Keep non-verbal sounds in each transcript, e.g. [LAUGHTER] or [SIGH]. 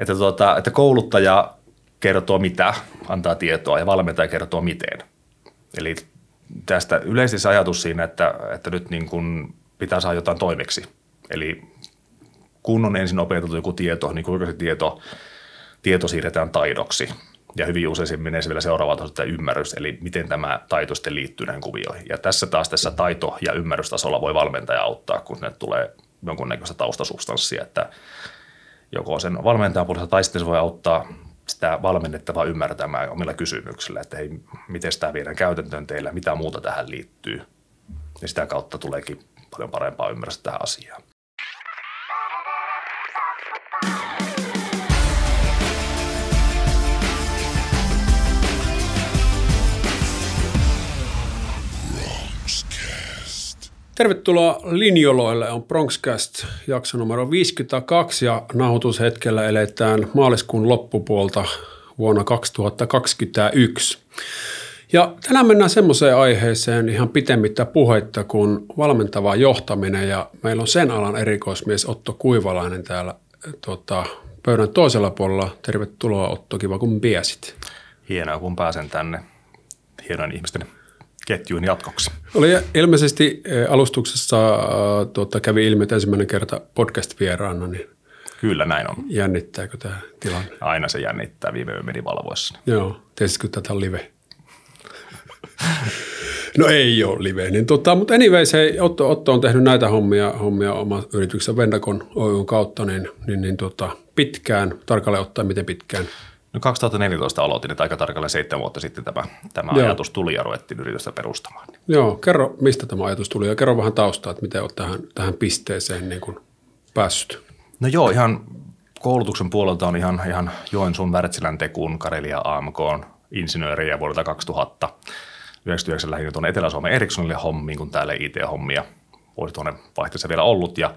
että, tuota, että kouluttaja kertoo mitä, antaa tietoa ja valmentaja kertoo miten. Eli tästä yleisesti ajatus siinä, että, että nyt niin kuin pitää saada jotain toimeksi. Eli kun on ensin opetettu joku tieto, niin kuinka se tieto, tieto siirretään taidoksi. Ja hyvin usein se menee se vielä seuraava tasolla ymmärrys, eli miten tämä taito sitten liittyy näihin kuvioihin. Ja tässä taas tässä taito- ja ymmärrystasolla voi valmentaja auttaa, kun ne tulee jonkunnäköistä taustasubstanssia, että joko sen valmentajan puolesta tai sitten se voi auttaa sitä valmennettavaa ymmärtämään omilla kysymyksillä, että hei, miten tämä viedään käytäntöön teillä, mitä muuta tähän liittyy. Ja sitä kautta tuleekin paljon parempaa ymmärrystä tähän asiaan. Tervetuloa linjoloille, on Bronxcast jakso numero 52 ja nauhoitushetkellä eletään maaliskuun loppupuolta vuonna 2021. Ja tänään mennään semmoiseen aiheeseen ihan pitemmittä puhetta kuin valmentava johtaminen ja meillä on sen alan erikoismies Otto Kuivalainen täällä tuota, pöydän toisella puolella. Tervetuloa Otto, kiva kun pääsit. Hienoa kun pääsen tänne hienojen ihmisten ketjuun jatkoksi. Oli ilmeisesti eh, alustuksessa äh, tuota, kävi ilmi, että ensimmäinen kerta podcast-vieraana, niin Kyllä näin on. Jännittääkö tämä tilanne? Aina se jännittää viime yön meni valvoissa. Joo, tiesitkö tätä live? no ei ole live, niin tota, mutta anyway, se Otto, Otto, on tehnyt näitä hommia, hommia oma yrityksen Vendakon Oyn kautta niin, niin, niin tota, pitkään, tarkalleen ottaen miten pitkään – No 2014 aloitin, että aika tarkalleen seitsemän vuotta sitten tämä, tämä ajatus tuli ja ruvettiin yritystä perustamaan. Joo, kerro mistä tämä ajatus tuli ja kerro vähän taustaa, että miten olet tähän, tähän pisteeseen niin kuin päässyt. No joo, ihan koulutuksen puolelta on ihan, ihan Joensuun Wärtsilän Tekun Karelia AMK insinööriä vuodelta 2000. 99 lähdin tuonne Etelä-Suomen Ericssonille hommiin, kun täällä IT-hommia olisi tuonne vaihteessa vielä ollut ja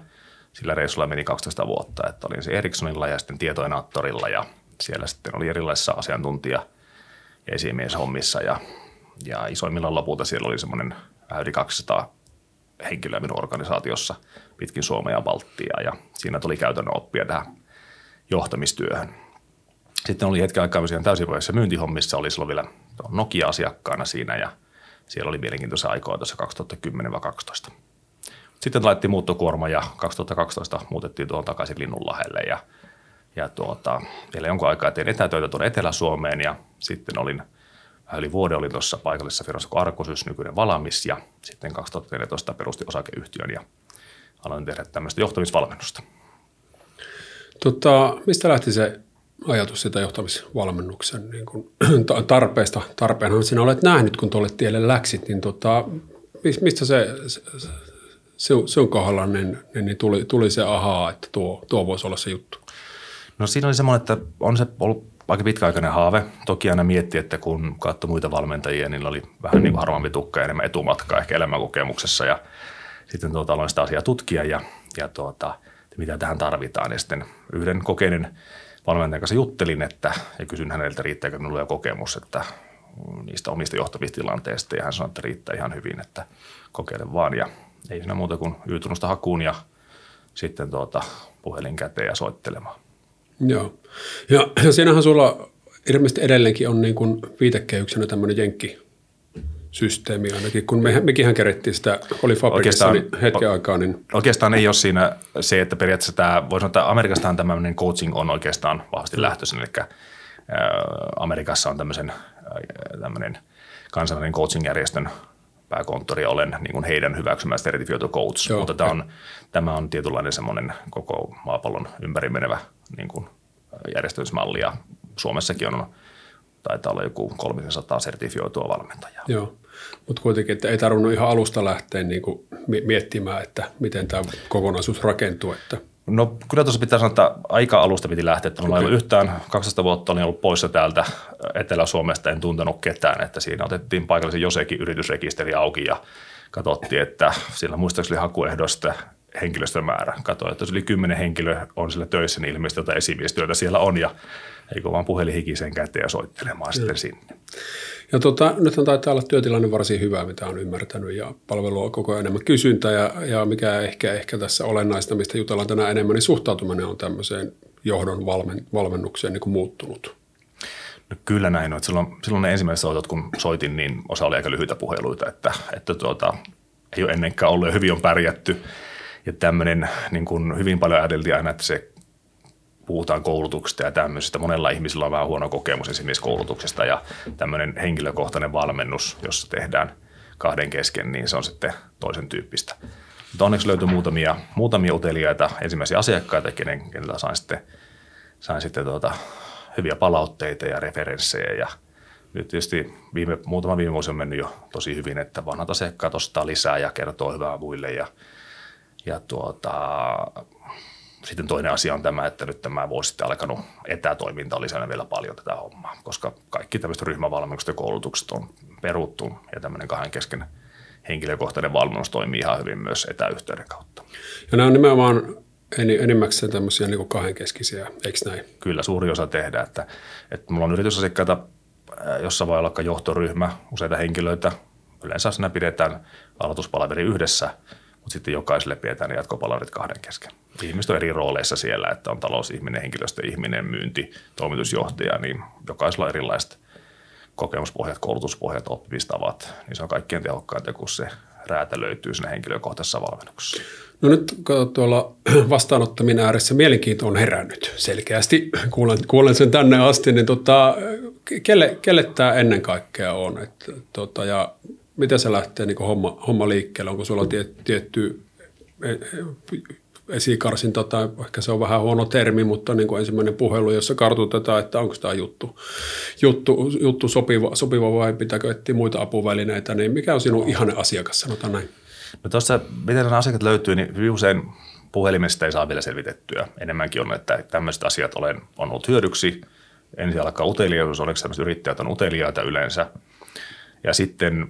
sillä reissulla meni 12 vuotta, että olin se Ericssonilla ja sitten tietoenaattorilla ja siellä sitten oli erilaisissa asiantuntija- ja esimieshommissa ja, ja isoimmillaan lopulta siellä oli semmoinen vähän yli 200 henkilöä minun organisaatiossa pitkin Suomea ja Baltia ja siinä tuli käytännön oppia tähän johtamistyöhön. Sitten oli hetken aikaa täysipäiväisessä myyntihommissa, oli silloin vielä Nokia-asiakkaana siinä ja siellä oli mielenkiintoisia aikoja tuossa 2010-2012. Sitten laitettiin muuttokuorma ja 2012 muutettiin tuohon takaisin Linnunlahelle ja – ja tuota, vielä jonkun aikaa tein etätöitä tuonne Etelä-Suomeen ja sitten olin vähän yli vuoden olin tuossa paikallisessa firmassa kuin Arkosys, nykyinen Valamis ja sitten 2014 perusti osakeyhtiön ja aloin tehdä tämmöistä johtamisvalmennusta. Tota, mistä lähti se ajatus sitä johtamisvalmennuksen niin kuin, [CLEARS THROAT] tarpeesta? Tarpeenhan sinä olet nähnyt, kun tuolle tielle läksit, niin tota, mistä se, se, se sun kohdalla niin, niin, niin tuli, tuli se ahaa, että tuo, tuo voisi olla se juttu? No siinä oli semmoinen, että on se ollut aika pitkäaikainen haave. Toki aina mietti, että kun katsoi muita valmentajia, niin oli vähän niin kuin harvempi tukka ja enemmän etumatkaa ehkä elämänkokemuksessa. Ja sitten tuota, aloin sitä asiaa tutkia ja, ja tuota, mitä tähän tarvitaan. Ja sitten yhden kokeinen valmentajan kanssa juttelin että, ja kysyn häneltä, riittääkö minulla jo kokemus että niistä omista johtavista tilanteista. Ja hän sanoi, että riittää ihan hyvin, että kokeile vaan. Ja ei siinä muuta kuin y hakuun ja sitten tuota, puhelin käteen ja soittelemaan. Joo. Ja, ja siinähän sulla ilmeisesti edelleenkin on niin kuin viitekehyksenä tämmöinen jenkki systeemi ainakin, kun me, mekin kerettiin sitä, oli Fabrikissa niin hetken o, aikaa. Niin... Oikeastaan ei ole siinä se, että periaatteessa tämä, voi sanoa, että Amerikastahan tämmöinen coaching on oikeastaan vahvasti lähtöisin, eli Amerikassa on tämmöisen, tämmöinen kansainvälinen coaching-järjestön pääkonttori, olen niin kuin heidän hyväksymä sertifioitu coach, Joo, mutta tämä on, tämä on tietynlainen semmoinen koko maapallon ympäri menevä niin kuin järjestämismalli ja Suomessakin on taitaa olla joku 300 sertifioitua valmentajaa. Joo, mutta kuitenkin, että ei tarvinnut ihan alusta lähteä niin kuin miettimään, että miten tämä kokonaisuus rakentuu. Että. No kyllä tuossa pitää sanoa, että aika alusta piti lähteä. Että okay. yhtään 200 vuotta olin ollut poissa täältä Etelä-Suomesta, en tuntenut ketään, että siinä otettiin paikallisen Josekin yritysrekisteri auki ja katsottiin, että sillä muistaakseni hakuehdosta henkilöstömäärä. Katoin, että jos yli kymmenen henkilöä on sillä töissä, niin ilmeisesti jotain esimiestyötä siellä on ja eikö vaan puhelin hikisen käteen ja soittelemaan mm. sitten sinne. Ja tota, nythän taitaa olla työtilanne varsin hyvä, mitä on ymmärtänyt ja palvelu on koko ajan enemmän kysyntä ja, ja mikä ehkä, ehkä tässä olennaista, mistä jutellaan tänään enemmän, niin suhtautuminen on tämmöiseen johdon valmen, valmennukseen niin kuin muuttunut? No kyllä näin on. Silloin, silloin ne ensimmäiset soitot, kun soitin, niin osa oli aika lyhyitä puheluita, että, että tuota, ei ole ennenkään ollut ja hyvin on pärjätty. Ja tämmöinen, niin kuin hyvin paljon ajateltiin aina, että se puhutaan koulutuksesta ja tämmöisestä. Monella ihmisillä on vähän huono kokemus esimerkiksi koulutuksesta ja tämmöinen henkilökohtainen valmennus, jossa tehdään kahden kesken, niin se on sitten toisen tyyppistä. Mutta onneksi löytyi muutamia, muutamia uteliaita, ensimmäisiä asiakkaita, kenen, kenellä sain sitten, sain sitten tuota, hyviä palautteita ja referenssejä ja nyt tietysti viime, muutama viime vuosi on mennyt jo tosi hyvin, että vanhat asiakkaat ostaa lisää ja kertoo hyvää muille ja, ja tuota, sitten toinen asia on tämä, että nyt tämä vuosi sitten alkanut etätoiminta on lisännyt vielä paljon tätä hommaa, koska kaikki tämmöiset ryhmävalmennukset ja koulutukset on peruttu ja tämmöinen kahden kesken henkilökohtainen valmennus toimii ihan hyvin myös etäyhteyden kautta. Ja nämä on nimenomaan enimmäkseen tämmöisiä niin kahdenkeskisiä, eikö näin? Kyllä, suuri osa tehdään. Että, että mulla on yritysasiakkaita, jossa voi olla johtoryhmä, useita henkilöitä. Yleensä siinä pidetään aloituspalaveri yhdessä, mutta sitten jokaiselle pidetään ne jatkopalaverit kahden kesken. Ihmiset on eri rooleissa siellä, että on talousihminen, henkilöstöihminen, myynti, toimitusjohtaja, niin jokaisella on erilaiset kokemuspohjat, koulutuspohjat, oppimistavat, niin se on kaikkein tehokkainta, kun se räätälöityy sinne henkilökohtaisessa valmennuksessa. No nyt tuolla vastaanottaminen ääressä mielenkiinto on herännyt selkeästi. Kuulen, kuulen sen tänne asti, niin tota, kelle, kelle tämä ennen kaikkea on? Et, tota, ja miten se lähtee niin homma, homma liikkeelle? Onko sulla tiet, tietty e, e, esikarsinta tai ehkä se on vähän huono termi, mutta niin kuin ensimmäinen puhelu, jossa kartoitetaan, että onko tämä juttu, juttu, juttu sopiva, sopiva vai pitääkö etsiä muita apuvälineitä, niin mikä on sinun ihanne asiakas, sanotaan näin? No tuossa, miten nämä asiakkaat löytyy, niin hyvin usein puhelimesta ei saa vielä selvitettyä. Enemmänkin on, että tämmöiset asiat olen, on ollut hyödyksi. Ensin alkaa uteliaisuus, oliko tämmöiset yrittäjät on uteliaita yleensä. Ja sitten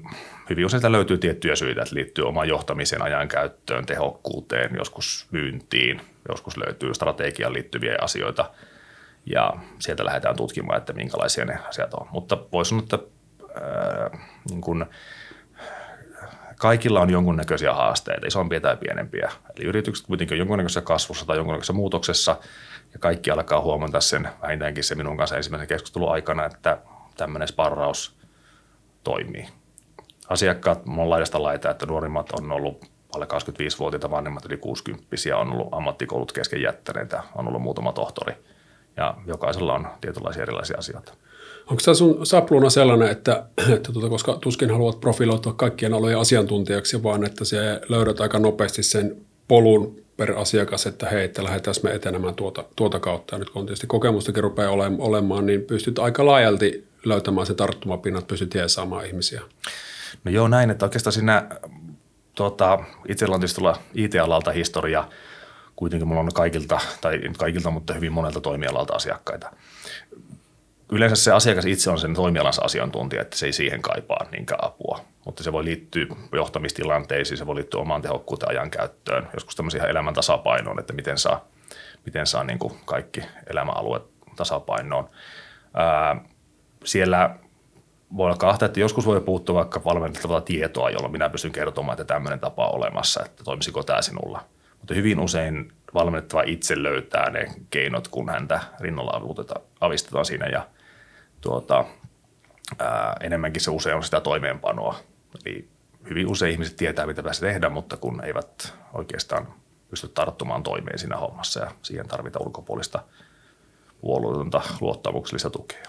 hyvin usein löytyy tiettyjä syitä, että liittyy omaan johtamisen ajan käyttöön, tehokkuuteen, joskus myyntiin, joskus löytyy strategiaan liittyviä asioita. Ja sieltä lähdetään tutkimaan, että minkälaisia ne asiat on. Mutta voisi sanoa, että ää, niin kun, kaikilla on jonkunnäköisiä haasteita, isompia tai pienempiä. Eli yritykset kuitenkin on jonkunnäköisessä kasvussa tai jonkunnäköisessä muutoksessa, ja kaikki alkaa huomata sen, vähintäänkin se minun kanssa ensimmäisen keskustelun aikana, että tämmöinen sparraus toimii. Asiakkaat on laidasta laita, että nuorimmat on ollut alle 25-vuotiaita, vanhemmat yli 60 on ollut ammattikoulut kesken jättäneitä, on ollut muutama tohtori, ja jokaisella on tietynlaisia erilaisia asioita. Onko tämä sun sapluuna sellainen, että, että tuota, koska tuskin haluat profiloitua kaikkien alojen asiantuntijaksi, vaan että se löydät aika nopeasti sen polun per asiakas, että hei, että lähdetään me etenemään tuota, tuota kautta. Ja nyt kun tietysti kokemustakin rupeaa olemaan, niin pystyt aika laajalti löytämään se tarttumapinnat, pystyt jeesaamaan ihmisiä. No joo, näin, että oikeastaan siinä tuota, itsellä on tietysti IT-alalta historia, kuitenkin mulla on kaikilta, tai kaikilta, mutta hyvin monelta toimialalta asiakkaita yleensä se asiakas itse on sen toimialansa asiantuntija, että se ei siihen kaipaa niinkään apua. Mutta se voi liittyä johtamistilanteisiin, se voi liittyä omaan tehokkuuteen ajan käyttöön, joskus tämmöisiä elämän tasapainoon, että miten saa, miten saa niin kuin kaikki elämäalueet tasapainoon. Ää, siellä voi olla kahta, että joskus voi puuttua vaikka valmennettavaa tietoa, jolla minä pystyn kertomaan, että tämmöinen tapa on olemassa, että toimisiko tämä sinulla. Mutta hyvin usein valmennettava itse löytää ne keinot, kun häntä rinnalla avistetaan siinä ja – tuota, ää, enemmänkin se usein on sitä toimeenpanoa. Eli hyvin usein ihmiset tietää, mitä pitäisi tehdä, mutta kun eivät oikeastaan pysty tarttumaan toimeen siinä hommassa ja siihen tarvitaan ulkopuolista puolueetonta luottamuksellista tukea.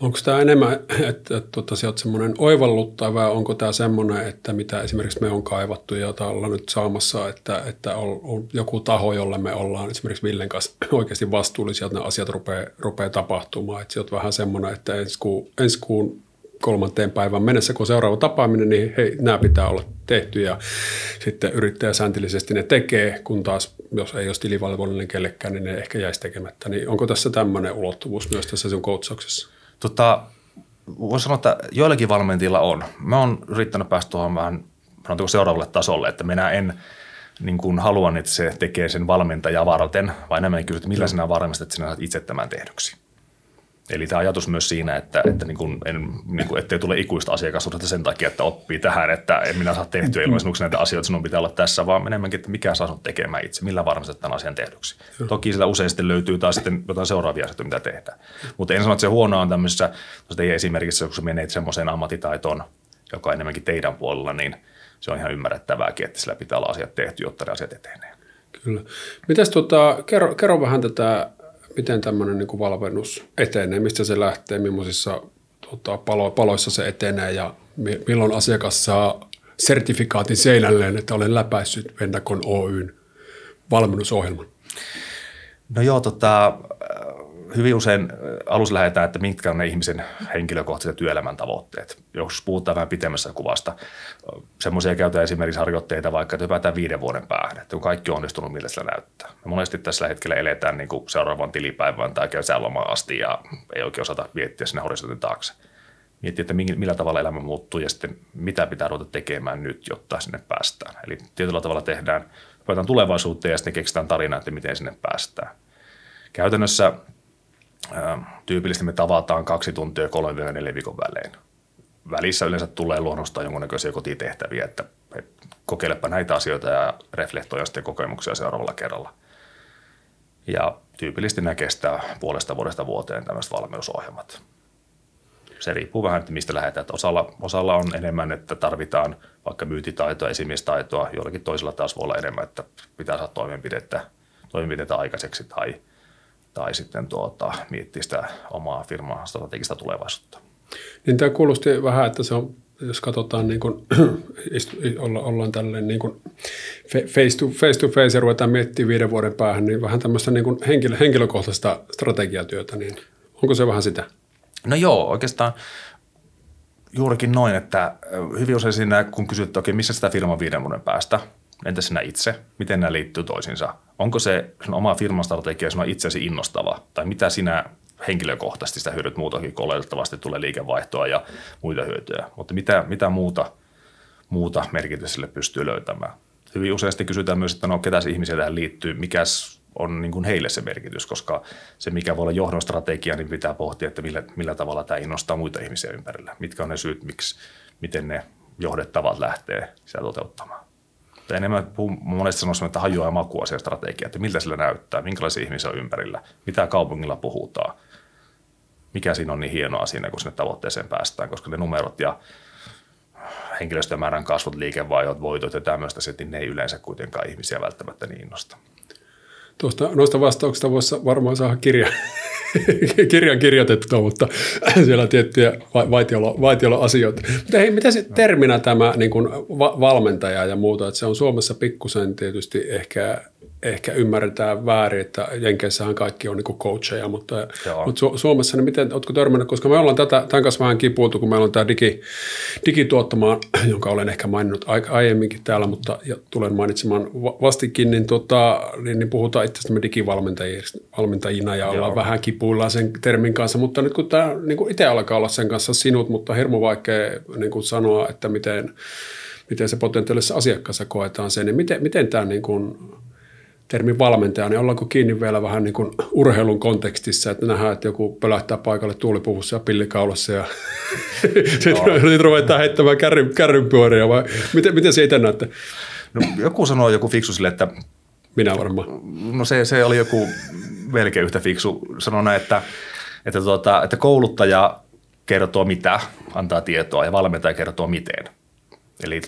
Onko tämä enemmän, että, että sä oot semmoinen oivalluttaja vai onko tämä semmoinen, että mitä esimerkiksi me on kaivattu ja jota ollaan nyt saamassa, että, että on, on joku taho, jolle me ollaan esimerkiksi Villen kanssa [CLEARS THROAT] oikeasti vastuullisia, että ne asiat rupeaa, rupeaa tapahtumaan. Että oot vähän semmoinen, että ensi kuun, ensi kuun kolmanteen päivän mennessä, kun on seuraava tapaaminen, niin hei, nämä pitää olla tehty ja sitten yrittäjä sääntillisesti ne tekee, kun taas jos ei olisi tilivalvollinen kellekään, niin ne ehkä jäisi tekemättä. Niin onko tässä tämmöinen ulottuvuus myös tässä sun koutsauksessa? Tota, voisi sanoa, että joillakin valmentajilla on. Mä oon yrittänyt päästä tuohon vähän seuraavalle tasolle, että minä en niin kuin haluan, että se tekee sen valmentaja varten, vaan enemmän kysyt, millä sinä varmistat, että sinä saat itse tämän tehdyksi. Eli tämä ajatus myös siinä, että, että niin kuin, en, niin kuin, ettei tule ikuista asiakassuhdetta sen takia, että oppii tähän, että en minä saa tehtyä ilman näitä asioita, sinun pitää olla tässä, vaan enemmänkin, että mikä saa sinut tekemään itse, millä varmistat tämän asian tehdyksi. Joo. Toki sillä usein sitten löytyy taas sitten jotain seuraavia asioita, mitä tehdään. Mutta en sano, että se huono on tämmöisessä, teidän esimerkiksi, kun menet semmoiseen ammattitaitoon, joka on enemmänkin teidän puolella, niin se on ihan ymmärrettävääkin, että sillä pitää olla asiat tehty, jotta ne asiat etenee. Kyllä. Mitäs tota, kerro, kerro vähän tätä miten tämmöinen niin kuin valmennus etenee, mistä se lähtee, millaisissa tota, palo, paloissa se etenee ja milloin asiakas saa sertifikaatin seinälleen, että olen läpäissyt Vennakon Oyn valmennusohjelman? No joo, tota, hyvin usein alussa lähdetään, että mitkä on ne ihmisen henkilökohtaiset työelämän tavoitteet. Jos puhutaan vähän pitemmässä kuvasta, semmoisia käytetään esimerkiksi harjoitteita vaikka, että hypätään viiden vuoden päähän, että kun kaikki on onnistunut, millä sillä näyttää. Me monesti tässä hetkellä eletään niin kuin seuraavan tilipäivän tai kesälomaan asti ja ei oikein osata viettiä sinne horisontin taakse. Miettiä, että millä tavalla elämä muuttuu ja sitten mitä pitää ruveta tekemään nyt, jotta sinne päästään. Eli tietyllä tavalla tehdään, hypätään tulevaisuuteen ja sitten keksitään tarina, että miten sinne päästään. Käytännössä tyypillisesti me tavataan kaksi tuntia kolme ja neljä viikon välein. Välissä yleensä tulee luonnostaan jonkunnäköisiä kotitehtäviä, että kokeilepa näitä asioita ja reflektoja sitten kokemuksia seuraavalla kerralla. Ja tyypillisesti nämä kestää puolesta vuodesta vuoteen tämmöiset valmiusohjelmat. Se riippuu vähän, että mistä lähdetään. Että osalla, osalla on enemmän, että tarvitaan vaikka myyntitaitoa, esimiestaitoa, jollakin toisella taas voi olla enemmän, että pitää saada toimenpidettä, toimenpiteitä aikaiseksi tai – tai sitten tuota, miettiä sitä omaa firmaa strategista tulevaisuutta. Niin tämä kuulosti vähän, että se on, jos katsotaan niin kuin, [CLEARS THROAT] olla, ollaan tälleen niin kuin face, to, face to face ja ruvetaan miettimään viiden vuoden päähän, niin vähän tämmöistä niin kuin henkilö, henkilökohtaista strategiatyötä, niin onko se vähän sitä? No joo, oikeastaan juurikin noin, että hyvin usein siinä, kun kysyt, että okei, missä sitä firma viiden vuoden päästä – Entä sinä itse? Miten nämä liittyy toisiinsa? Onko se sun oma firman strategia sinua itsesi innostava? Tai mitä sinä henkilökohtaisesti sitä hyödyt muutakin, kun oletettavasti tulee liikevaihtoa ja muita hyötyjä. Mutta mitä, mitä muuta, muuta merkitystä sille pystyy löytämään? Hyvin useasti kysytään myös, että no ketä ihmisiä tähän liittyy, mikä on niin kuin heille se merkitys, koska se mikä voi olla johdon strategia, niin pitää pohtia, että millä, millä tavalla tämä innostaa muita ihmisiä ympärillä. Mitkä on ne syyt, miksi, miten ne johdettavat lähtee sitä toteuttamaan. Mutta enemmän puhun monesti sanoisin, että hajua ja makua se strategia, että miltä sillä näyttää, minkälaisia ihmisiä on ympärillä, mitä kaupungilla puhutaan, mikä siinä on niin hienoa siinä, kun sinne tavoitteeseen päästään, koska ne numerot ja henkilöstömäärän kasvut, liikevaihdot, voitot ja tämmöistä, niin ne ei yleensä kuitenkaan ihmisiä välttämättä niin innosta. Tuosta, noista vastauksista voisi varmaan saada kirja, [LAUGHS] kirjan kirjoitettua, mutta siellä on tiettyjä vaitiolo, vaitioloasioita. Mutta hei, mitä se terminä tämä niin kuin valmentaja ja muuta, että se on Suomessa pikkusen tietysti ehkä ehkä ymmärretään väärin, että Jenkeissähän kaikki on niin coacheja, mutta, mutta Su- Suomessa, niin miten, oletko törmännyt, koska me ollaan tätä, tämän kanssa vähän kipuiltu, kun meillä on tämä digi, digituottamaan, [CLEARS THROAT] jonka olen ehkä maininnut aiemminkin täällä, mutta ja tulen mainitsemaan vastikin, niin, tota, niin, niin puhutaan itse asiassa digivalmentajina ja ollaan Joo. vähän kipuillaan sen termin kanssa, mutta nyt kun tämä niin kuin itse alkaa olla sen kanssa sinut, mutta hirmu vaikea niin kuin sanoa, että miten, miten se potentiaalisessa asiakkaassa koetaan se, niin miten, miten tämä niin kuin, termin valmentaja, niin ollaanko kiinni vielä vähän niin kuin urheilun kontekstissa, että nähdään, että joku pölähtää paikalle tuulipuvussa ja pillikaulassa ja [LAUGHS] sitten ruvetaan heittämään kärryn, kärrynpyöriä vai miten, miten se itse näette? No, joku sanoo joku fiksu sille, että... Minä varmaan. No se, se oli joku melkein yhtä fiksu. Sanoi näin, että, että, tuota, että kouluttaja kertoo mitä, antaa tietoa ja valmentaja kertoo miten. Eli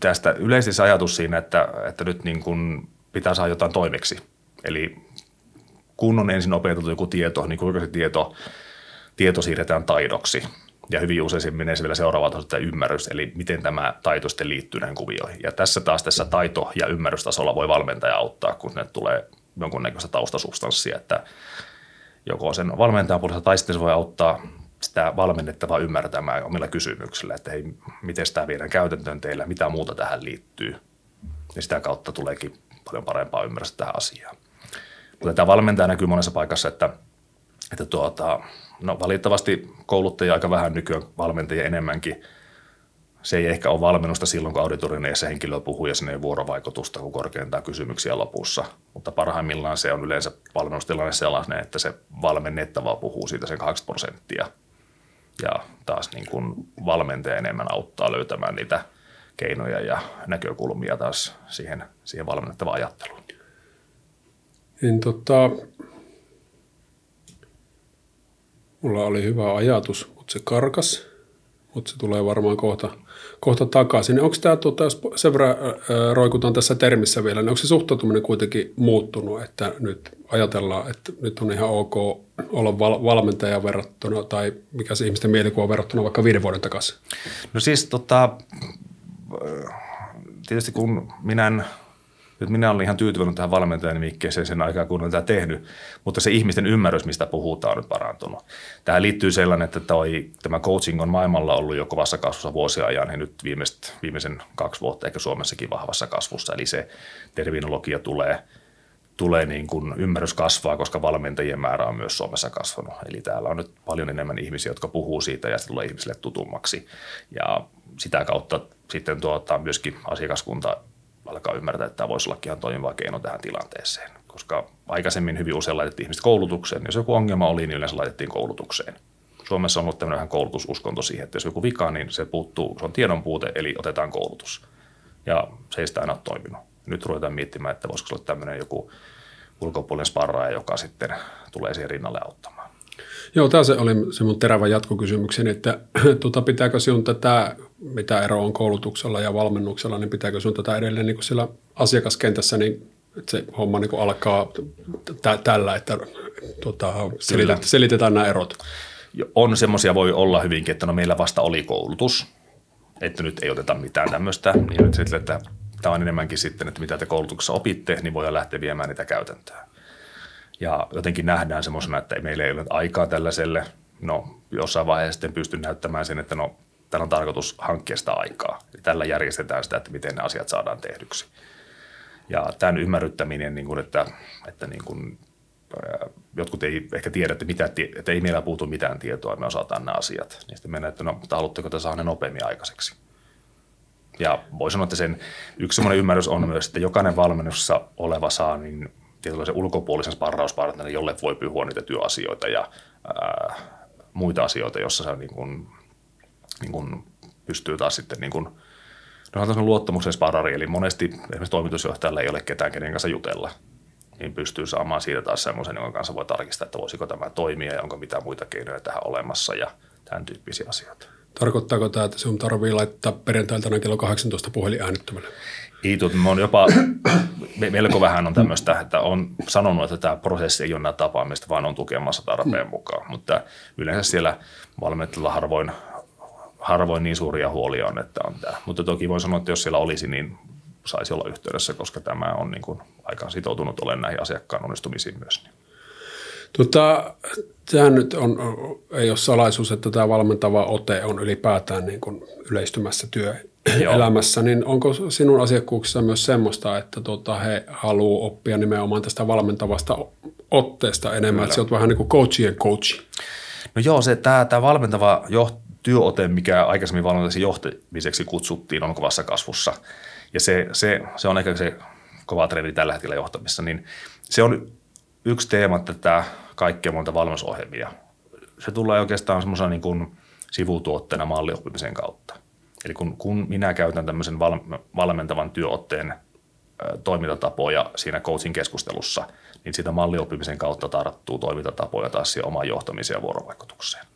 tästä yleisesti ajatus siinä, että, että nyt niin kuin pitää saada jotain toimeksi. Eli kun on ensin opetettu joku tieto, niin kuinka se tieto, tieto siirretään taidoksi. Ja hyvin usein se menee vielä seuraavaan tasolla ymmärrys, eli miten tämä taito sitten liittyy näihin kuvioihin. Ja tässä taas tässä taito- ja ymmärrystasolla voi valmentaja auttaa, kun ne tulee jonkunnäköistä taustasubstanssia, että joko sen valmentajan puolesta tai sitten se voi auttaa sitä valmennettavaa ymmärtämään omilla kysymyksillä, että hei, miten tämä viedään käytäntöön teillä, mitä muuta tähän liittyy. Ja sitä kautta tuleekin paljon parempaa ymmärrystä tähän asiaan. Mutta tämä valmentaja näkyy monessa paikassa, että, että tuota, no valitettavasti kouluttajia aika vähän nykyään valmentajia enemmänkin se ei ehkä ole valmennusta silloin, kun auditorineissa henkilö puhuu ja sinne ei vuorovaikutusta, kun korkeintaan kysymyksiä lopussa. Mutta parhaimmillaan se on yleensä valmennustilanne sellainen, että se valmennettava puhuu siitä sen 2 prosenttia. Ja taas niin kuin valmentaja enemmän auttaa löytämään niitä keinoja ja näkökulmia taas siihen, siihen valmennettavaan ajatteluun. Niin tota, mulla oli hyvä ajatus, mutta se karkas, mutta se tulee varmaan kohta, kohta takaisin. Onko tämä, tuota, jos sen verran roikutaan tässä termissä vielä, niin onko se suhtautuminen kuitenkin muuttunut, että nyt ajatellaan, että nyt on ihan ok olla val- valmentaja verrattuna, tai mikä se ihmisten mielikuva verrattuna vaikka viiden vuoden takaisin? No siis tota, tietysti kun minä nyt minä olen ihan tyytyväinen tähän valmentajan nimikkeeseen sen aikaa, kun olen tätä tehnyt, mutta se ihmisten ymmärrys, mistä puhutaan, on nyt parantunut. Tähän liittyy sellainen, että toi, tämä coaching on maailmalla ollut jo kovassa kasvussa vuosia ajan, ja nyt viimeist, viimeisen kaksi vuotta ehkä Suomessakin vahvassa kasvussa, eli se terminologia tulee, tulee niin kuin ymmärrys kasvaa, koska valmentajien määrä on myös Suomessa kasvanut. Eli täällä on nyt paljon enemmän ihmisiä, jotka puhuu siitä ja se tulee ihmisille tutummaksi. Ja sitä kautta sitten tuota, myöskin asiakaskunta alkaa ymmärtää, että tämä voisi olla ihan toimiva keino tähän tilanteeseen. Koska aikaisemmin hyvin usein laitettiin ihmiset koulutukseen. Jos joku ongelma oli, niin yleensä laitettiin koulutukseen. Suomessa on ollut tämmöinen vähän koulutususkonto siihen, että jos joku vika, niin se puuttuu, se on tiedon puute, eli otetaan koulutus. Ja se ei sitä aina ole toiminut. Nyt ruvetaan miettimään, että voisiko olla tämmöinen joku ulkopuolinen sparraaja, joka sitten tulee siihen rinnalle auttamaan. Joo, tämä se oli se mun terävä jatkokysymykseni, että tuota, [CLEARS THROAT] pitääkö sinun tätä, mitä ero on koulutuksella ja valmennuksella, niin pitääkö sinun tätä edelleen niin kuin siellä asiakaskentässä, niin että se homma niin kuin alkaa tä- tällä, että tuota, selitetään, selitetään nämä erot? On semmoisia voi olla hyvinkin, että no meillä vasta oli koulutus, että nyt ei oteta mitään tämmöistä, niin nyt sitten, että tämä on enemmänkin sitten, että mitä te koulutuksessa opitte, niin voidaan lähteä viemään niitä käytäntöä ja jotenkin nähdään semmoisena, että meillä ei ole aikaa tällaiselle. No jossain vaiheessa sitten pystyn näyttämään sen, että no täällä on tarkoitus hankkia sitä aikaa. Eli tällä järjestetään sitä, että miten ne asiat saadaan tehdyksi. Ja tämän ymmärryttäminen, niin kuin, että, että niin kuin, jotkut ei ehkä tiedä, että, mitä, että ei meillä puutu mitään tietoa, me osataan nämä asiat. Niin sitten mennään, että no, mutta haluatteko te saada ne nopeammin aikaiseksi. Ja voi sanoa, että sen yksi sellainen ymmärrys on myös, että jokainen valmennuksessa oleva saa niin tietynlaisen ulkopuolisen sparrauspartnerin, jolle voi puhua niitä työasioita ja ää, muita asioita, jossa se niin kuin, niin kuin pystyy taas sitten niin kuin, no on luottamuksen sparrari, eli monesti esimerkiksi toimitusjohtajalla ei ole ketään, kenen kanssa jutella, niin pystyy saamaan siitä taas semmoisen, jonka kanssa voi tarkistaa, että voisiko tämä toimia ja onko mitään muita keinoja tähän olemassa ja tämän tyyppisiä asioita. Tarkoittaako tämä, että sinun tarvii laittaa perjantailtana kello 18 puhelin äänittömälle? Iitut, mä oon jopa, melko vähän on tämmöistä, että on sanonut, että tämä prosessi ei ole näitä tapaamista, vaan on tukemassa tarpeen mm. mukaan. Mutta yleensä siellä valmentajilla harvoin, harvoin niin suuria huolia on, että on tämä. Mutta toki voin sanoa, että jos siellä olisi, niin saisi olla yhteydessä, koska tämä on niin kuin aika sitoutunut olen näihin asiakkaan onnistumisiin myös. Tota, Tämä nyt on, ei ole salaisuus, että tämä valmentava ote on ylipäätään niin kuin yleistymässä työelämässä, niin onko sinun asiakkuuksissa myös semmoista, että tota, he haluaa oppia nimenomaan tästä valmentavasta otteesta enemmän, Kyllä. että on vähän niin kuin coachien coachi? No joo, se, tämä, tämä valmentava joht, työote, mikä aikaisemmin valmentaisi johtamiseksi kutsuttiin, on kovassa kasvussa. Ja se, se, se on ehkä se kova trendi tällä hetkellä johtamissa, niin se on yksi teema tätä kaikkea monta valmennusohjelmia. Se tulee oikeastaan semmoisena niin kuin sivutuotteena mallioppimisen kautta. Eli kun, kun minä käytän tämmöisen val, valmentavan työotteen toimintatapoja siinä coachin keskustelussa, niin siitä mallioppimisen kautta tarttuu toimintatapoja taas siihen omaan johtamiseen ja vuorovaikutukseen.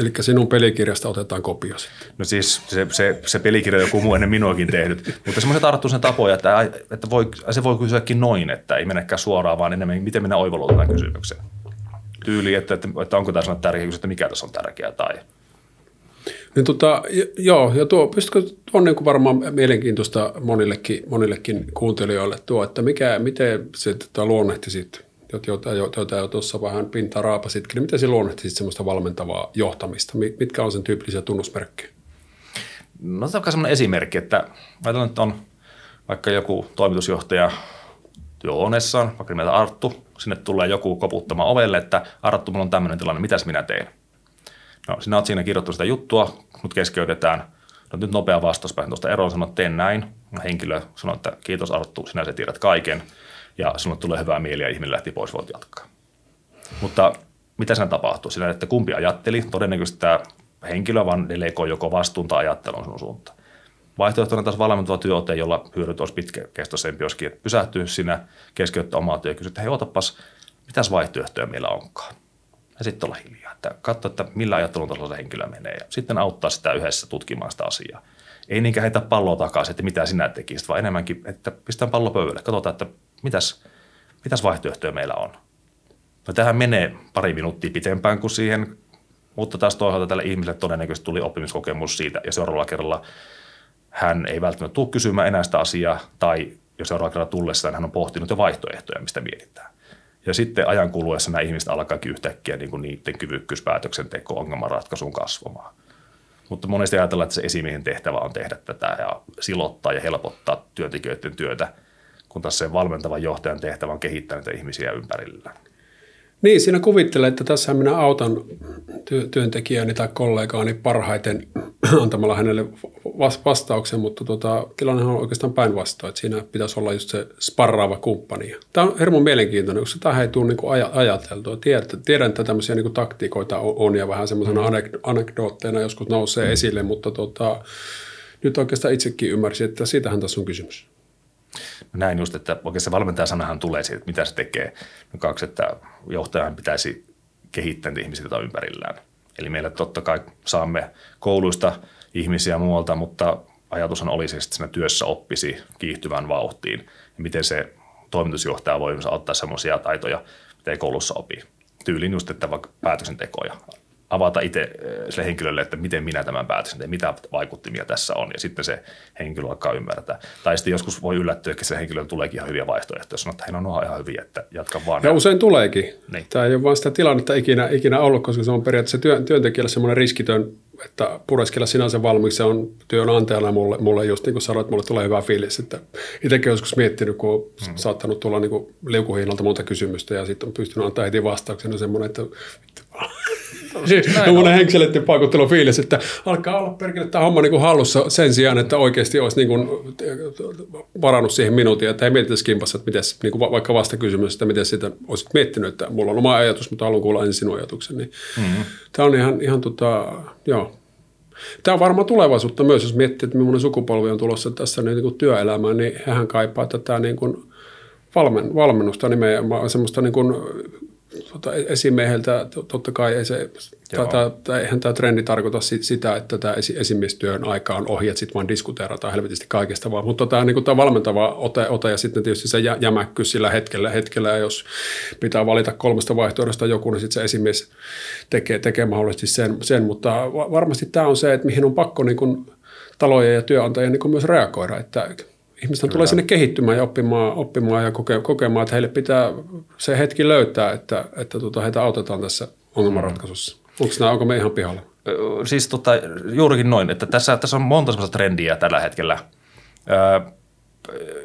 Eli sinun pelikirjasta otetaan kopio sitten. No siis se, se, se pelikirja joku muu ennen minuakin tehnyt, mutta semmoisen tarttuu sen tapoja, että, että voi, se voi kysyäkin noin, että ei mennäkään suoraan, vaan enemmän miten minä oivallutan kysymyksen. Tyyli, että, että, että onko tässä tärkeä että mikä tässä on tärkeää tai niin tota, joo, ja tuo, pystytkö, tuo on niin varmaan mielenkiintoista monillekin, monillekin kuuntelijoille tuo, että mikä, miten se tota, luonnehtisit, jota, jota jo tuossa vähän pinta raapasitkin, niin miten se luonnehtisit semmoista valmentavaa johtamista? Mitkä on sen tyyppisiä tunnusmerkkejä? No on sellainen esimerkki, että ajatellaan, että on vaikka joku toimitusjohtaja työhuoneessaan, vaikka nimeltä Arttu, sinne tulee joku koputtamaan ovelle, että Arttu, mulla on tämmöinen tilanne, mitäs minä teen? No, sinä olet siinä kirjoittanut sitä juttua, mutta keskeytetään. No, nyt nopea vastaus pääsin tuosta eroon, sanoin, että teen näin. Henkilö sanoi, että kiitos Arttu, sinä se tiedät kaiken. Ja sinulle tulee hyvää mieli ja ihminen lähti pois, voit jatkaa. Mutta mitä siinä tapahtuu? Siinä, että kumpi ajatteli, todennäköisesti tämä henkilö vaan delegoi joko vastuun tai ajattelun sun suuntaan. Vaihtoehtona taas valmentava työote, jolla hyödyt olisi pitkäkestoisempi, joskin että pysähtyy sinä, keskeyttää omaa työ ja kysyä, että hei, otapas, mitäs vaihtoehtoja meillä onkaan. Ja sitten olla hiljaa, että katso, että millä ajattelun tasolla se henkilö menee ja sitten auttaa sitä yhdessä tutkimaan sitä asiaa. Ei niinkään heitä palloa takaisin, että mitä sinä tekisit, vaan enemmänkin, että pistän pallo pöydälle, katsotaan, että mitäs, mitäs vaihtoehtoja meillä on. No tähän menee pari minuuttia pitempään kuin siihen, mutta taas toisaalta tälle ihmiselle todennäköisesti tuli oppimiskokemus siitä ja seuraavalla kerralla hän ei välttämättä tule kysymään enää sitä asiaa tai jos seuraavalla kerralla tullessaan hän on pohtinut jo vaihtoehtoja, mistä mietitään. Ja sitten ajan kuluessa nämä ihmiset alkaakin yhtäkkiä niin kuin niiden kyvykkyys päätöksenteko ongelmanratkaisuun kasvamaan. Mutta monesti ajatellaan, että se esimiehen tehtävä on tehdä tätä ja silottaa ja helpottaa työntekijöiden työtä, kun taas se valmentavan johtajan tehtävä on kehittää niitä ihmisiä ympärillä. Niin, siinä kuvittelee, että tässä minä autan ty- työntekijäni tai kollegaani parhaiten [CLEARS THROAT] antamalla hänelle vastauksen, mutta tota, tilanne on oikeastaan päinvastoin, että siinä pitäisi olla just se sparraava kumppani. Tämä on hermon mielenkiintoinen, koska tämä ei tule niin ajateltua. Tiedän, tiedän, että tämmöisiä niin taktiikoita on ja vähän semmoisena mm. anekdootteina joskus nousee mm. esille, mutta tota, nyt oikeastaan itsekin ymmärsin, että siitähän tässä on kysymys. Näin just, että oikeastaan valmentajasanahan tulee siitä, että mitä se tekee. No kaksi, että johtajan pitäisi kehittää niitä ihmisiä, joita ympärillään. Eli meillä totta kai saamme kouluista ihmisiä muualta, mutta ajatushan olisi, että siinä työssä oppisi kiihtyvän vauhtiin. Ja miten se toimitusjohtaja voi ottaa sellaisia taitoja, mitä ei koulussa opi. Tyylin just, että vaikka päätöksentekoja avata itse eh, sille henkilölle, että miten minä tämän päätöksen teen, mitä vaikuttimia tässä on, ja sitten se henkilö alkaa ymmärtää. Tai sitten joskus voi yllättyä, että se henkilö tuleekin ihan hyviä vaihtoehtoja, sanoo, että on ihan hyviä, että jatka vaan. Ja usein tuleekin. Niin. Tämä ei ole vain sitä tilannetta ikinä, ikinä ollut, koska se on periaatteessa työn, työntekijälle semmoinen riskitön, että pureskella sinänsä valmiiksi, se on työnantajana mulle, mulle just niin kuin sanoit, mulle tulee hyvä fiilis, että itsekin joskus miettinyt, kun on hmm. saattanut tulla niin liukuhinnalta monta kysymystä ja sitten on pystynyt antaa heti vastauksena semmoinen, että Semmoinen henkselöiden paikuttelu fiilis, että alkaa olla perkele tämä homma niin hallussa sen sijaan, että oikeasti olisi niin kuin varannut siihen minuutin, että ei mietitä kimpassa, että miten, niin kuin vaikka vasta kysymys, että miten sitä olisit miettinyt, että mulla on oma ajatus, mutta haluan kuulla ensin sinun ajatuksen. Niin mm-hmm. Tämä on ihan, ihan tota, joo. Tämä on varmaan tulevaisuutta myös, jos miettii, että millainen sukupolvi on tulossa tässä niin kuin työelämään, niin hän kaipaa tätä niin kuin valmen, valmennusta nimenomaan semmoista niin kuin tota, esimieheltä totta kai ei se, tai, tai, eihän tämä trendi tarkoita sitä, että tämä esi, esimiestyön aika on ohi, että sitten vaan diskuteerataan helvetisti kaikesta, vaan, mutta tämä, niin tämä valmentava ote, ote ja sitten tietysti se jämäkkyys sillä hetkellä, hetkellä ja jos pitää valita kolmesta vaihtoehdosta joku, niin sitten se esimies tekee, tekee mahdollisesti sen, sen, mutta varmasti tämä on se, että mihin on pakko niin kuin, talojen ja työnantajien niin myös reagoida, että ihmisten tulee sinne kehittymään ja oppimaan, oppimaan ja koke, kokemaan, että heille pitää se hetki löytää, että, että tota, heitä autetaan tässä ongelmanratkaisussa. Onko, nämä, onko me ihan pihalla? Siis tota, juurikin noin, että tässä, tässä on monta sellaista trendiä tällä hetkellä. Ö,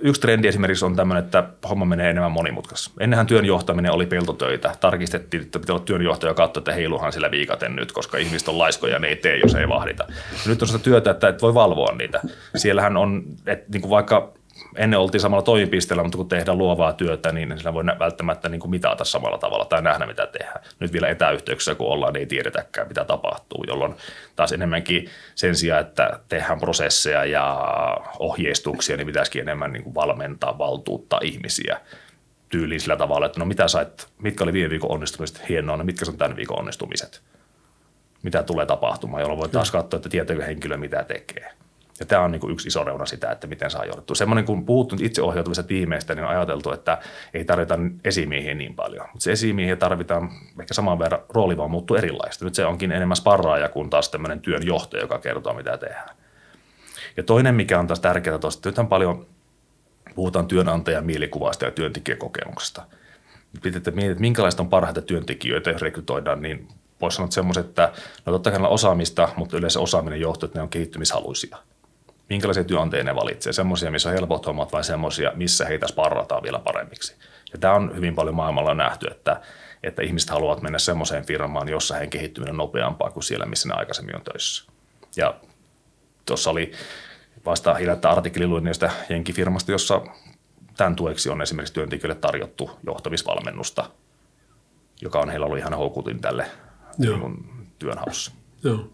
yksi trendi esimerkiksi on tämmöinen, että homma menee enemmän monimutkaisesti. Ennenhän työn johtaminen oli peltotöitä. Tarkistettiin, että pitää olla työnjohtaja katsoa, että heiluhan sillä viikaten nyt, koska ihmiset on laiskoja ja ne ei tee, jos ei vahdita. Nyt on sitä työtä, että et voi valvoa niitä. Siellähän on, että niin kuin vaikka ennen oltiin samalla toimipisteellä, mutta kun tehdään luovaa työtä, niin sillä voi välttämättä niin kuin mitata samalla tavalla tai nähdä, mitä tehdään. Nyt vielä etäyhteyksissä, kun ollaan, niin ei tiedetäkään, mitä tapahtuu, jolloin taas enemmänkin sen sijaan, että tehdään prosesseja ja ohjeistuksia, niin pitäisikin enemmän niin kuin valmentaa, valtuuttaa ihmisiä tyyliin sillä tavalla, että no mitä sait, mitkä oli viime viikon onnistumiset hienoa, no mitkä on tämän viikon onnistumiset, mitä tulee tapahtumaan, jolloin voi taas katsoa, että tietääkö henkilö mitä tekee. Ja tämä on niin kuin yksi iso reuna sitä, että miten saa johdettua. Semmoinen, kun puhuttu itseohjautuvista tiimeistä, niin on ajateltu, että ei tarvita esimiehiä niin paljon. Mutta se esimiehiä tarvitaan ehkä saman verran, rooli vaan muuttuu erilaista. Nyt se onkin enemmän sparraaja kuin taas tämmöinen työnjohtaja, joka kertoo, mitä tehdään. Ja toinen, mikä on taas tärkeää tuosta, nythän paljon puhutaan työnantajan mielikuvasta ja työntekijäkokemuksesta. Pitää miettiä, että minkälaista on parhaita työntekijöitä, jos rekrytoidaan, niin voisi sanoa semmoiset, että no totta kai osaamista, mutta yleensä osaaminen johtuu, että ne on kehittymishaluisia – minkälaisia työnantajia ne valitsee, semmoisia, missä on helpot hommat vai semmoisia, missä heitä sparrataan vielä paremmiksi. Ja tämä on hyvin paljon maailmalla nähty, että, että ihmiset haluavat mennä semmoiseen firmaan, jossa heidän kehittyminen on nopeampaa kuin siellä, missä ne aikaisemmin on töissä. Ja tuossa oli vasta hiljattain artikkeli luin niistä jenkifirmasta, jossa tämän tueksi on esimerkiksi työntekijöille tarjottu johtamisvalmennusta, joka on heillä ollut ihan houkutin tälle niin työnhaussa. Joo.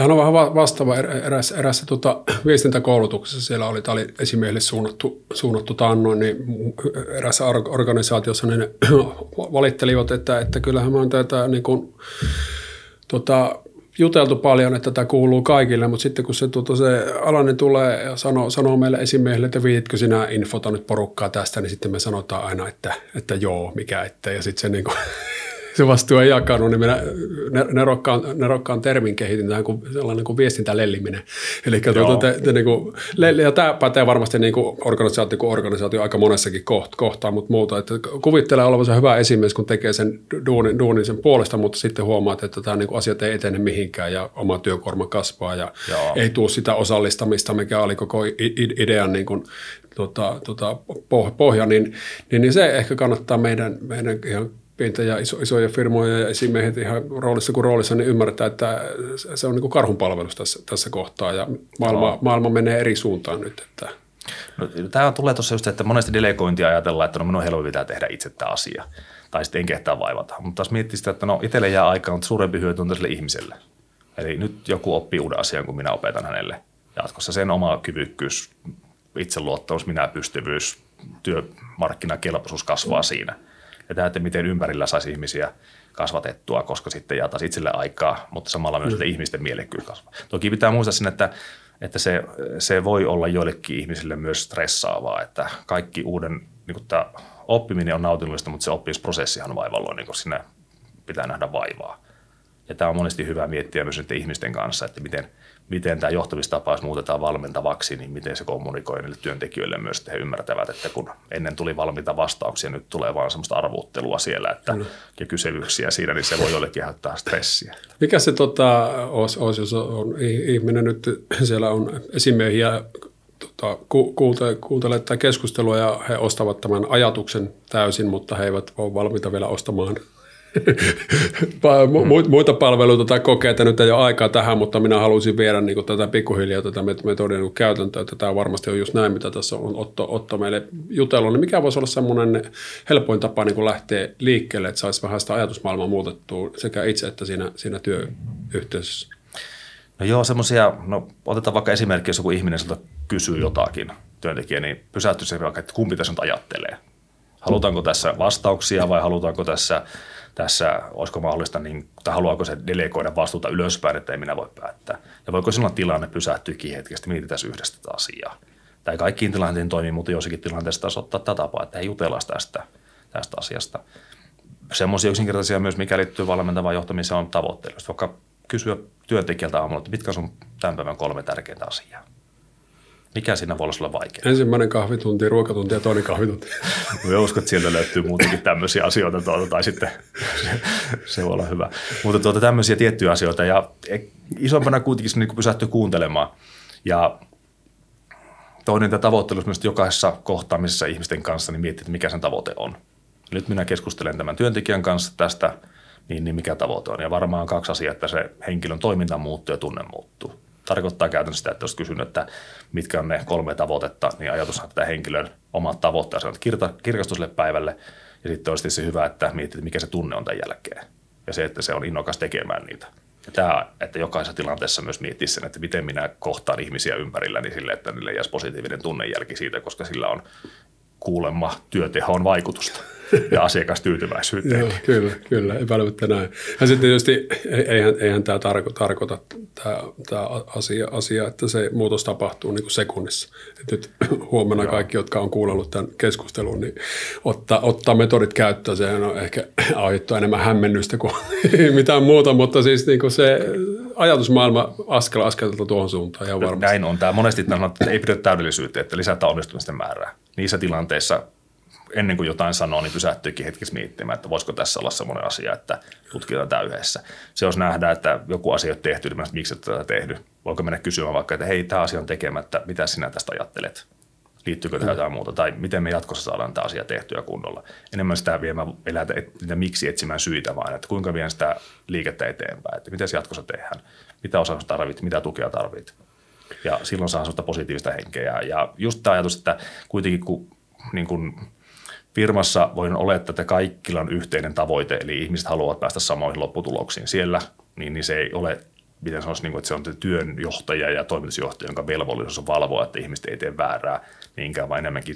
Tämähän on vähän vastaava er-, erässä, erässä tota, viestintäkoulutuksessa. Siellä oli, tämä oli esimiehille suunnattu, suunnattu taannoin, niin erässä organisaatiossa niin ne [CLEARS THROAT] valittelivat, että, että kyllähän on tätä niin kuin, tota, juteltu paljon, että tämä kuuluu kaikille, mutta sitten kun se, tuota, se alainen tulee ja sanoo, sanoo meille esimiehille, että viitkö sinä infota nyt porukkaa tästä, niin sitten me sanotaan aina, että, että joo, mikä ettei. Ja sitten se niin kuin, [LAUGHS] se vastuu ei jakanut, niin minä nerokkaan, nerokkaan termin kehitin tähän kuin sellainen kuin viestintälelliminen. Eli tuota, te, te, niin kuin, ja tämä pätee varmasti niin kuin organisaatio kuin organisaatio aika monessakin koht, kohtaa, mutta muuta. Että kuvittelee olevansa hyvä esimies, kun tekee sen duunin, duunin sen puolesta, mutta sitten huomaat, että tämä niin kuin asiat ei etene mihinkään ja oma työkorma kasvaa ja Joo. ei tule sitä osallistamista, mikä oli koko idean niin kuin, tota, tota, pohja, niin, niin, niin se ehkä kannattaa meidän, meidän ihan pientä ja iso, isoja firmoja ja esimiehet ihan roolissa kuin roolissa, niin ymmärtää, että se on niin kuin karhunpalvelus tässä, tässä kohtaa ja maailma, no. maailma menee eri suuntaan nyt. Että. No, tämä tulee tuossa just, että monesti delegointia ajatellaan, että no minun on helpompi pitää tehdä itse tämä asia tai sitten en kehtaa vaivata. Mutta taas miettii sitä, että no itselle jää aikaa, mutta suurempi hyöty on tälle ihmiselle. Eli nyt joku oppii uuden asian, kun minä opetan hänelle jatkossa. Sen oma kyvykkyys, itseluottamus, minä pystyvyys, työmarkkinakelpoisuus kasvaa siinä – ja tämä, että miten ympärillä saisi ihmisiä kasvatettua, koska sitten jää taas itselle aikaa, mutta samalla myös mm. ihmisten mielekkyys kasvaa. Toki pitää muistaa sen, että, että se, se voi olla joillekin ihmisille myös stressaavaa, että kaikki uuden, niin kuin tämä oppiminen on nautinnollista, mutta se oppimisprosessihan vaivalla, niin siinä pitää nähdä vaivaa. Ja tämä on monesti hyvä miettiä myös ihmisten kanssa, että miten – miten tämä johtamistapaus muutetaan valmentavaksi, niin miten se kommunikoi niille työntekijöille myös, että he ymmärtävät, että kun ennen tuli valmiita vastauksia, nyt tulee vaan semmoista arvuuttelua siellä että, ja kyselyksiä siinä, niin se voi jollekin aiheuttaa stressiä. Mikä se tota, olisi, olisi, jos on ihminen nyt, siellä on esimiehiä, tota, kuuntelee, kuuntelee tätä keskustelua ja he ostavat tämän ajatuksen täysin, mutta he eivät ole valmiita vielä ostamaan [LAUGHS] muita palveluita tai kokeita nyt ei ole aikaa tähän, mutta minä haluaisin viedä niin tätä pikkuhiljaa tätä metodin niin käytäntöä, että tämä varmasti on just näin, mitä tässä on Otto, Otto meille jutellut. Niin mikä voisi olla semmoinen helpoin tapa niin lähteä liikkeelle, että saisi vähän sitä ajatusmaailmaa muutettua sekä itse että siinä, siinä työyhteisössä? No joo, semmoisia, no otetaan vaikka esimerkki, jos joku ihminen siltä kysyy jotakin työntekijä, niin pysähtyy se vaikka, että kumpi tässä nyt ajattelee. Halutaanko tässä vastauksia vai halutaanko tässä tässä, olisiko mahdollista, niin, tai haluaako se delegoida vastuuta ylöspäin, että ei minä voi päättää. Ja voiko silloin tilanne pysähtyäkin hetkestä, mietitään yhdessä tätä asiaa. Tai kaikkiin tilanteisiin toimii, mutta jossakin tilanteessa taas ottaa tätä tapaa, että ei jutella tästä, tästä asiasta. Semmoisia yksinkertaisia myös, mikä liittyy valmentavaan johtamiseen, on tavoitteilla. Vaikka kysyä työntekijältä aamulla, että mitkä on tämän päivän kolme tärkeintä asiaa. Mikä siinä voi olla vaikea? Ensimmäinen kahvitunti, ruokatunti ja toinen kahvitunti. [LAUGHS] Mä uskon, että sieltä löytyy muutenkin tämmöisiä asioita, tuota, tai sitten se, se voi olla hyvä. Mutta tuota, tämmöisiä tiettyjä asioita ja isompana kuitenkin niin pysähtyy kuuntelemaan. Ja toinen tämä tavoittelu myös jokaisessa kohtaamisessa ihmisten kanssa, niin miettii, että mikä sen tavoite on. Nyt minä keskustelen tämän työntekijän kanssa tästä, niin, niin mikä tavoite on. Ja varmaan kaksi asiaa, että se henkilön toiminta muuttuu ja tunne muuttuu tarkoittaa käytännössä sitä, että jos kysyn, että mitkä on ne kolme tavoitetta, niin ajatus on, että henkilön omat tavoitteensa on kirkastus sille päivälle, ja sitten olisi se hyvä, että miettii, että mikä se tunne on tämän jälkeen, ja se, että se on innokas tekemään niitä. Ja tämä, että jokaisessa tilanteessa myös miettii sen, että miten minä kohtaan ihmisiä ympärilläni niin sille, että niille jäisi positiivinen tunnejälki siitä, koska sillä on kuulemma työtehoon vaikutusta ja asiakastyytyväisyyteen. Joo, kyllä, kyllä, epäilemättä näin. Ja sitten tietysti eihän, eihän tämä tarko, tarkoita tämä, tämä asia, asia, että se muutos tapahtuu niin kuin sekunnissa. Et nyt huomenna Joo. kaikki, jotka on kuunnellut tämän keskustelun, niin ottaa, ottaa metodit käyttöön. Sehän on ehkä aiheuttaa enemmän hämmennystä kuin [LAUGHS] mitään muuta, mutta siis niin kuin se ajatusmaailma askel askelta tuohon suuntaan ihan varmasti. Näin on. Tämä monesti että ei pidä täydellisyyttä, että lisätään onnistumisten määrää. Niissä tilanteissa ennen kuin jotain sanoo, niin pysähtyykin hetkessä miettimään, että voisiko tässä olla sellainen asia, että tutkitaan tämä yhdessä. Se jos nähdään, että joku asia on tehty, niin miksi et tätä tehty. Voiko mennä kysymään vaikka, että hei, tämä asia on tekemättä, mitä sinä tästä ajattelet? liittyykö tähän jotain muuta, tai miten me jatkossa saadaan tämä asia tehtyä kunnolla. Enemmän sitä viemään, elätä, niitä miksi etsimään syitä, vaan että kuinka vien sitä liikettä eteenpäin, että miten se jatkossa tehdään, mitä osausta tarvit, mitä tukea tarvit. Ja silloin saa sellaista positiivista henkeä. Ja just tämä ajatus, että kuitenkin kun niin kun firmassa voin olettaa, että kaikilla on yhteinen tavoite, eli ihmiset haluavat päästä samoihin lopputuloksiin siellä, niin, niin se ei ole miten sanoisi, niin kuin, että se on työnjohtaja ja toimitusjohtaja, jonka velvollisuus on valvoa, että ihmiset ei tee väärää niinkään, vaan enemmänkin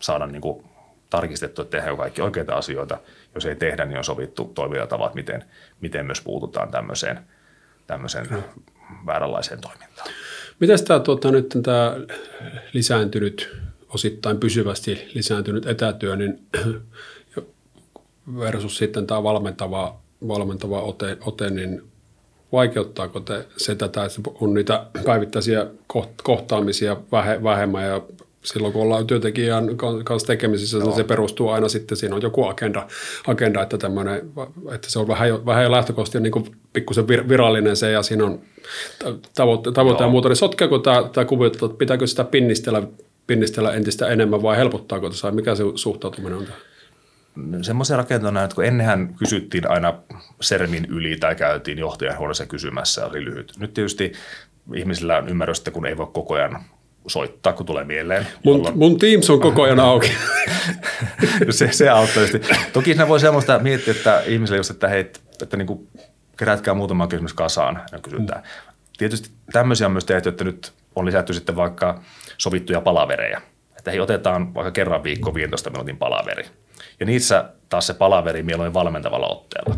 saada niin kuin, tarkistettua, että tehdään kaikki oikeita asioita. Jos ei tehdä, niin on sovittu toimintatavat, miten, miten myös puututaan tämmöiseen, tämmöiseen no. vääränlaiseen toimintaan. Miten tämä, tuota, nyt tämä lisääntynyt, osittain pysyvästi lisääntynyt etätyö, niin [CLEARS THROAT] versus sitten tämä valmentava, valmentava ote, ote niin vaikeuttaako te se tätä, että on niitä päivittäisiä kohtaamisia vähemmän ja silloin kun ollaan työntekijän kanssa tekemisissä, niin se perustuu aina sitten, siinä on joku agenda, agenda että, että se on vähän, vähän jo lähtökohtaisesti niin pikkusen virallinen se ja siinä on tavoite, tavoite ja muuta, niin sotkeeko tämä, tämä kuvio, että pitääkö sitä pinnistellä, pinnistellä entistä enemmän vai helpottaako tässä, mikä se suhtautuminen on tähän? semmoisia rakenteita, että kun ennenhän kysyttiin aina sermin yli tai käytiin johtajan huoneessa kysymässä, oli lyhyt. Nyt tietysti ihmisillä on ymmärrystä, kun ei voi koko ajan soittaa, kun tulee mieleen. Mun, jolloin... mun Teams on koko ajan auki. [LAUGHS] se, se auttaa tietysti. Toki siinä voi semmoista miettiä, että ihmisille just, että hei, että niin kuin kerätkää muutama kysymys kasaan ja kysytään. Mm. Tietysti tämmöisiä on myös tehty, että nyt on lisätty sitten vaikka sovittuja palavereja. Että hei, otetaan vaikka kerran viikko 15 minuutin palaveri. Ja niissä taas se palaveri mieluummin valmentavalla otteella.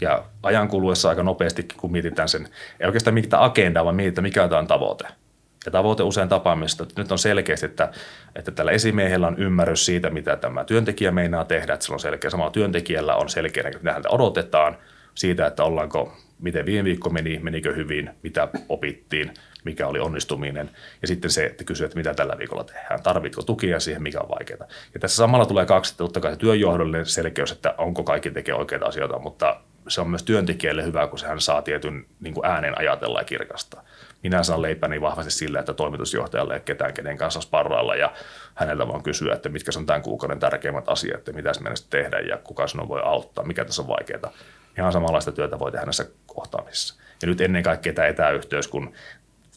Ja ajan kuluessa aika nopeasti, kun mietitään sen, ei oikeastaan mitään agendaa, vaan mietitään, mikä on tavoite. Ja tavoite usein tapaamista, että nyt on selkeästi, että, että tällä esimiehellä on ymmärrys siitä, mitä tämä työntekijä meinaa tehdä, että on selkeä, samalla työntekijällä on selkeä, mitä häntä odotetaan siitä, että ollaanko, miten viime viikko meni, menikö hyvin, mitä opittiin, mikä oli onnistuminen. Ja sitten se, että kysyy, että mitä tällä viikolla tehdään, tarvitko tukia siihen, mikä on vaikeaa. Ja tässä samalla tulee kaksi, totta kai se työnjohdollinen selkeys, että onko kaikki tekee oikeita asioita, mutta se on myös työntekijälle hyvä, kun hän saa tietyn niin kuin äänen ajatella ja kirkastaa. Minä saan leipäni vahvasti sillä, että toimitusjohtajalle ei ketään kenen kanssa sparrailla ja häneltä vaan kysyä, että mitkä on tämän kuukauden tärkeimmät asiat, että mitä meidän tehdä ja kuka sinua voi auttaa, mikä tässä on vaikeaa. Ihan samanlaista työtä voi tehdä näissä kohtaamisissa. Ja nyt ennen kaikkea tämä etäyhteys, kun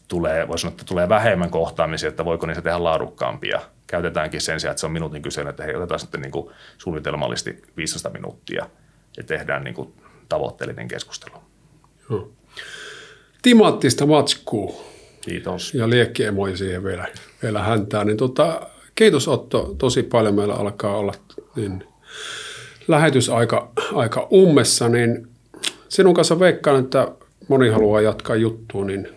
tulee, voisi sanoa, että tulee vähemmän kohtaamisia, että voiko niistä tehdä laadukkaampia. Käytetäänkin sen sijaan, että se on minuutin kysely, että hei, otetaan sitten niin kuin suunnitelmallisesti 15 minuuttia ja tehdään niin kuin tavoitteellinen keskustelu. Joo. Timanttista matskuu. Kiitos. Ja liekkiemoja siihen vielä, vielä häntää. Niin tota, kiitos Otto tosi paljon. Meillä alkaa olla niin lähetysaika aika ummessa, niin sinun kanssa veikkaan, että moni haluaa jatkaa juttua, niin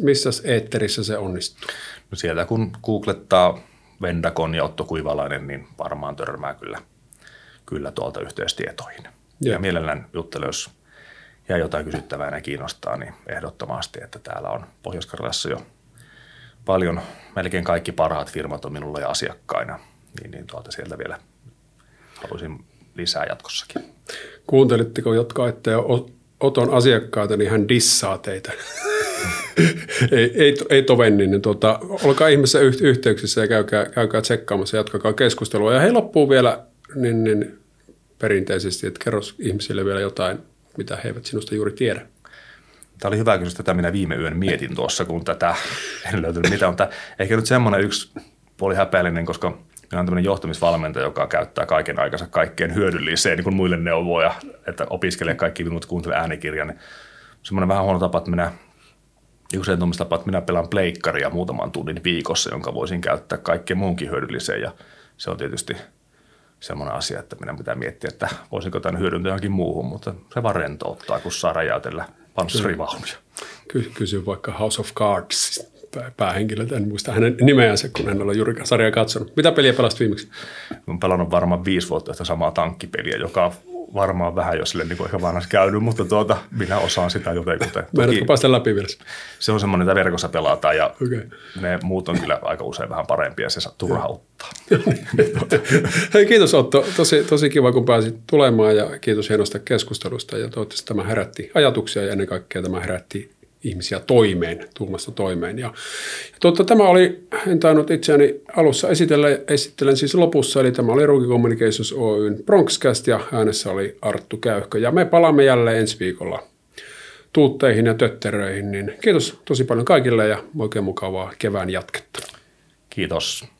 missä eetterissä se onnistuu? No sieltä kun googlettaa Vendakon ja Otto Kuivalainen, niin varmaan törmää kyllä, kyllä tuolta yhteystietoihin. Ja, ja mielellään juttelen, jos jää jotain kysyttävää ja kiinnostaa, niin ehdottomasti, että täällä on pohjois jo paljon, melkein kaikki parhaat firmat on minulla ja asiakkaina, niin, niin tuolta sieltä vielä haluaisin lisää jatkossakin. Kuuntelitteko, jotka ette ole Oton asiakkaita, niin hän dissaa teitä. Ei, ei, ei tovenni, niin tuota, olkaa ihmeessä yhteyksissä ja käykää, käykää tsekkaamassa ja jatkakaa keskustelua. Ja hei loppuu vielä niin, niin perinteisesti, että kerro ihmisille vielä jotain, mitä he eivät sinusta juuri tiedä. Tämä oli hyvä kysymys, tätä minä viime yön mietin tuossa, kun tätä [LAUGHS] en löytynyt mitä, mutta ehkä nyt semmoinen yksi puoli häpeällinen, koska minä on tämmöinen johtamisvalmentaja, joka käyttää kaiken aikansa kaikkeen hyödylliseen niin kuin muille neuvoja, että opiskelee kaikki minut, kuuntelee äänikirjan. Niin semmoinen vähän huono tapa, että minä usein tuommoista tapa, että minä pelaan pleikkaria muutaman tunnin viikossa, jonka voisin käyttää kaikkeen muunkin hyödylliseen ja se on tietysti semmoinen asia, että minä pitää miettiä, että voisinko tämän hyödyntää johonkin muuhun, mutta se vaan rentouttaa, kun saa räjäytellä panssarivaunuja. Ky- kysy vaikka House of Cards päähenkilöltä, en muista hänen nimeänsä, kun en ole juuri sarjaa katsonut. Mitä peliä pelasit viimeksi? Olen pelannut varmaan viisi vuotta sitä samaa tankkipeliä, joka varmaan vähän jo sille niin ehkä vanhassa käynyt, mutta tuota, minä osaan sitä jotenkin. Meidätkö päästä läpi vielä? Se on semmoinen, että verkossa pelataan ja okay. ne muut on kyllä aika usein vähän parempia ja se turhauttaa. [LAUGHS] Hei, kiitos Otto. Tosi, tosi kiva, kun pääsit tulemaan ja kiitos hienosta keskustelusta ja toivottavasti tämä herätti ajatuksia ja ennen kaikkea tämä herätti ihmisiä toimeen, tuumasta toimeen. Ja, ja totta, tämä oli, en tainnut itseäni alussa esitellä, esittelen siis lopussa, eli tämä oli Ruki Communications Oyn Bronxcast ja äänessä oli Arttu Käyhkö. Ja me palaamme jälleen ensi viikolla tuutteihin ja tötteröihin, niin kiitos tosi paljon kaikille ja oikein mukavaa kevään jatketta. Kiitos.